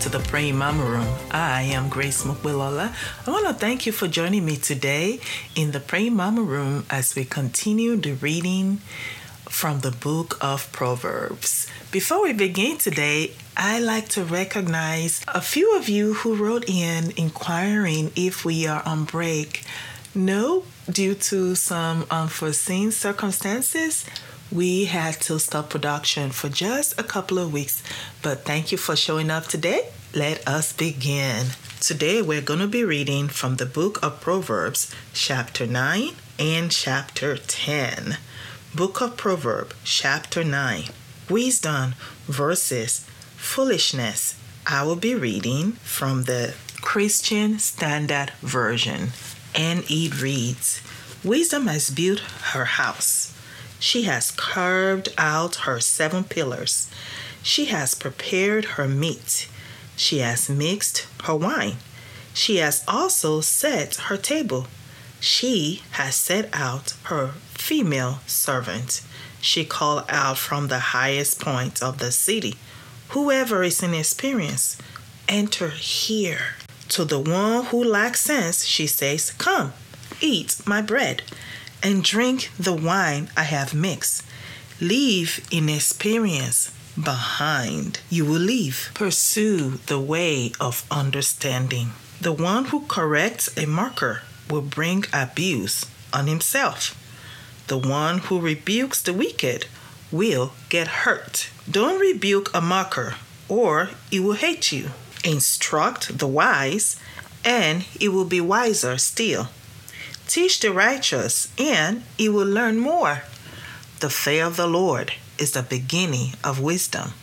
to the Praying Mama Room. I am Grace Mopelola. I want to thank you for joining me today in the Praying Mama Room as we continue the reading from the book of Proverbs. Before we begin today, I like to recognize a few of you who wrote in inquiring if we are on break. No, due to some unforeseen circumstances, we had to stop production for just a couple of weeks, but thank you for showing up today. Let us begin. Today we're going to be reading from the book of Proverbs, chapter 9 and chapter 10. Book of Proverbs, chapter 9. Wisdom versus foolishness. I will be reading from the Christian Standard Version, and it reads Wisdom has built her house she has carved out her seven pillars. She has prepared her meat. She has mixed her wine. She has also set her table. She has set out her female servant. She called out from the highest point of the city Whoever is in experience, enter here. To the one who lacks sense, she says, Come, eat my bread and drink the wine I have mixed. Leave inexperience behind. You will leave. Pursue the way of understanding. The one who corrects a mocker will bring abuse on himself. The one who rebukes the wicked will get hurt. Don't rebuke a mocker, or he will hate you. Instruct the wise, and he will be wiser still. Teach the righteous, and he will learn more. The fear of the Lord is the beginning of wisdom,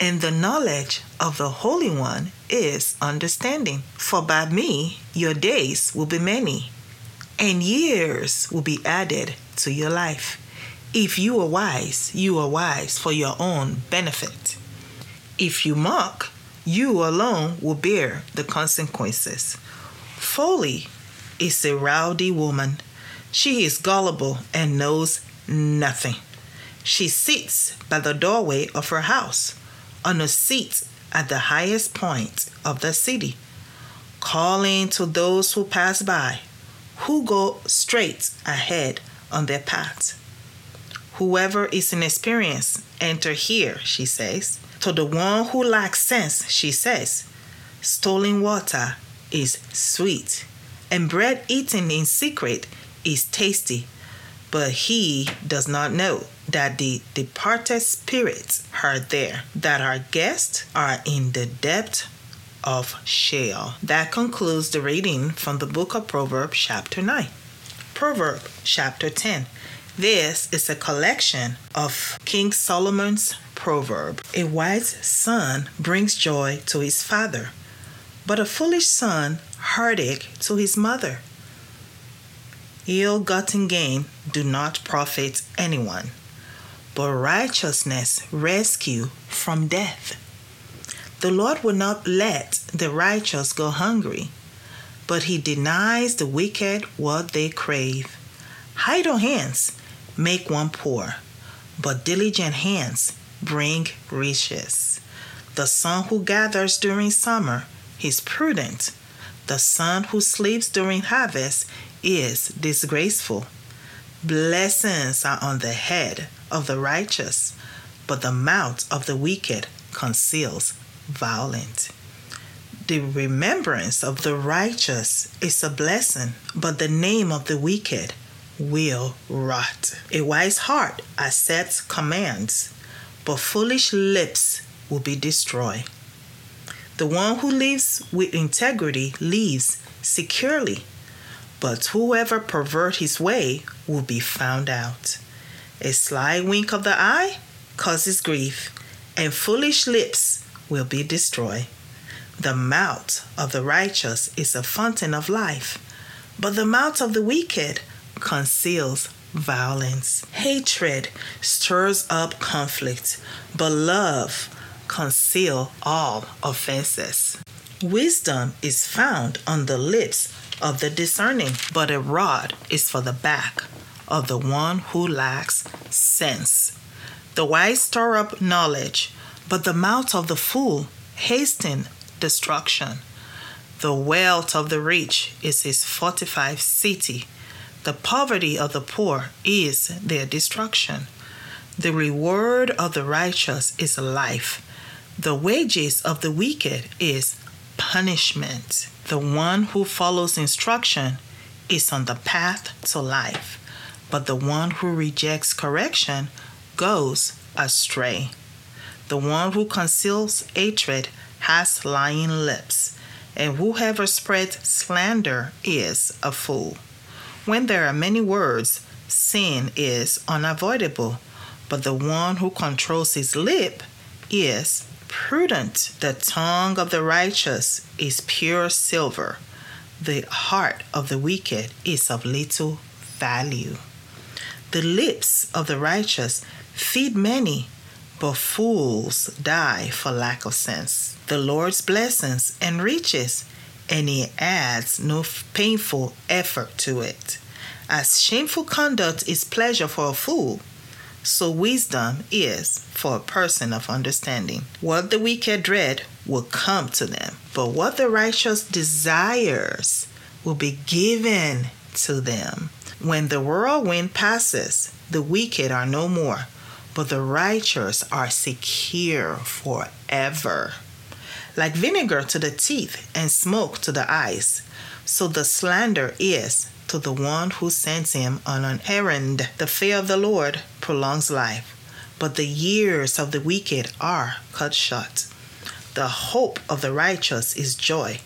and the knowledge of the Holy One is understanding. For by me your days will be many, and years will be added to your life. If you are wise, you are wise for your own benefit. If you mock, you alone will bear the consequences. Folly is a rowdy woman. She is gullible and knows nothing. She sits by the doorway of her house, on a seat at the highest point of the city, calling to those who pass by, who go straight ahead on their path. Whoever is inexperienced, enter here, she says. To the one who lacks sense, she says, stolen water is sweet and bread eaten in secret is tasty, but he does not know that the departed spirits are there, that our guests are in the depth of Sheol. That concludes the reading from the book of Proverbs, chapter 9. Proverb, chapter 10. This is a collection of King Solomon's proverb. A wise son brings joy to his father, but a foolish son heartache to his mother. Ill gotten gain do not profit anyone, but righteousness rescue from death. The Lord will not let the righteous go hungry, but he denies the wicked what they crave. Idle hands make one poor, but diligent hands bring riches. The son who gathers during summer is prudent the son who sleeps during harvest is disgraceful. Blessings are on the head of the righteous, but the mouth of the wicked conceals violence. The remembrance of the righteous is a blessing, but the name of the wicked will rot. A wise heart accepts commands, but foolish lips will be destroyed. The one who lives with integrity lives securely, but whoever pervert his way will be found out. A sly wink of the eye causes grief, and foolish lips will be destroyed. The mouth of the righteous is a fountain of life, but the mouth of the wicked conceals violence. Hatred stirs up conflict, but love conceal all offenses. Wisdom is found on the lips of the discerning, but a rod is for the back of the one who lacks sense. The wise store up knowledge, but the mouth of the fool hasten destruction. The wealth of the rich is his fortified city. The poverty of the poor is their destruction. The reward of the righteous is life. The wages of the wicked is punishment. The one who follows instruction is on the path to life, but the one who rejects correction goes astray. The one who conceals hatred has lying lips, and whoever spreads slander is a fool. When there are many words, sin is unavoidable, but the one who controls his lip is prudent. The tongue of the righteous is pure silver, the heart of the wicked is of little value. The lips of the righteous feed many, but fools die for lack of sense. The Lord's blessings and riches, and He adds no painful effort to it. As shameful conduct is pleasure for a fool, so wisdom is for a person of understanding. What the wicked dread will come to them, but what the righteous desires will be given to them. When the whirlwind passes, the wicked are no more, but the righteous are secure forever. Like vinegar to the teeth and smoke to the eyes, so the slander is to the one who sends him on an errand. The fear of the Lord prolongs life, but the years of the wicked are cut short. The hope of the righteous is joy,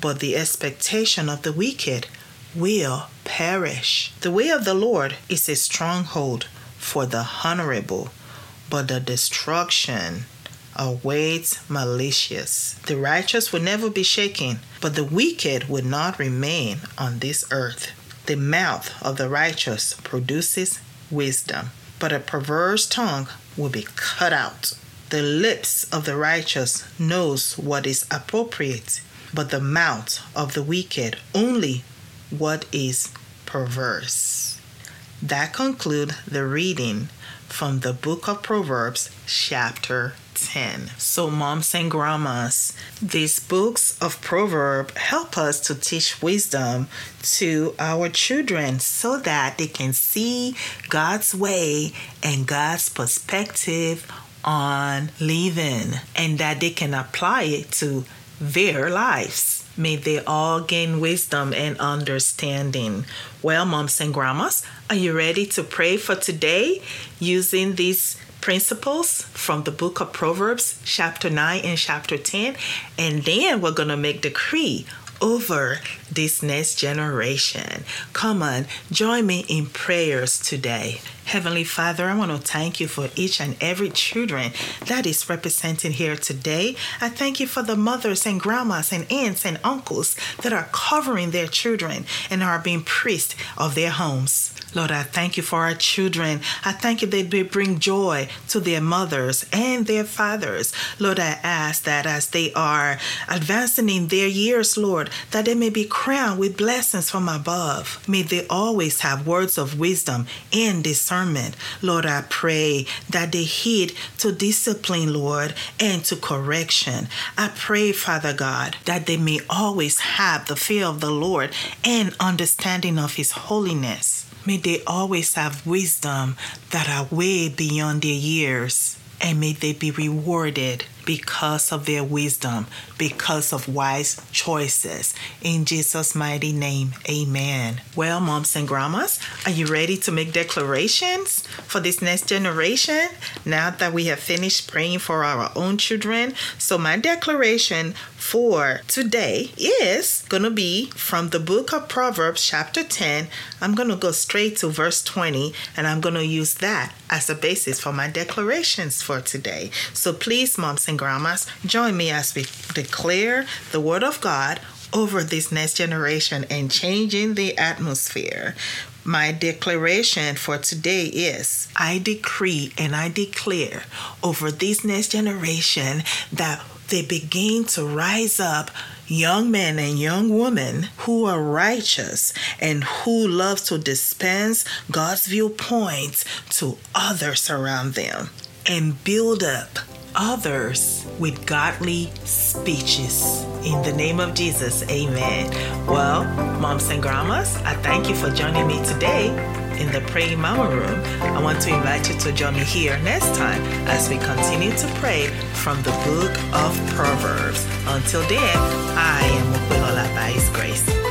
but the expectation of the wicked will perish. The way of the Lord is a stronghold for the honorable, but the destruction awaits malicious. The righteous will never be shaken, but the wicked will not remain on this earth. The mouth of the righteous produces wisdom, but a perverse tongue will be cut out. The lips of the righteous knows what is appropriate, but the mouth of the wicked only what is perverse. That conclude the reading from the book of Proverbs, chapter 10. So, moms and grandmas, these books of proverb help us to teach wisdom to our children so that they can see God's way and God's perspective on living and that they can apply it to their lives. May they all gain wisdom and understanding. Well, moms and grandmas, are you ready to pray for today using these principles from the book of Proverbs, chapter 9 and chapter 10? And then we're going to make decree over this next generation. Come on, join me in prayers today. Heavenly Father, I want to thank you for each and every children that is represented here today. I thank you for the mothers and grandmas and aunts and uncles that are covering their children and are being priests of their homes. Lord, I thank you for our children. I thank you that they bring joy to their mothers and their fathers. Lord, I ask that as they are advancing in their years, Lord, that they may be crowned with blessings from above. May they always have words of wisdom and discernment. Lord, I pray that they heed to discipline, Lord, and to correction. I pray, Father God, that they may always have the fear of the Lord and understanding of His holiness. May they always have wisdom that are way beyond their years, and may they be rewarded because of their wisdom, because of wise choices. In Jesus' mighty name, amen. Well, moms and grandmas, are you ready to make declarations for this next generation now that we have finished praying for our own children? So, my declaration for today is going to be from the book of Proverbs, chapter 10. I'm going to go straight to verse 20, and I'm going to use that as a basis for my declarations for today. So, please, moms and and grandmas, join me as we declare the Word of God over this next generation and changing the atmosphere. My declaration for today is I decree and I declare over this next generation that they begin to rise up young men and young women who are righteous and who love to dispense God's viewpoints to others around them and build up others with godly speeches. In the name of Jesus, amen. Well, moms and grandmas, I thank you for joining me today in the Praying Mama Room. I want to invite you to join me here next time as we continue to pray from the book of Proverbs. Until then, I am Mopelola by His grace.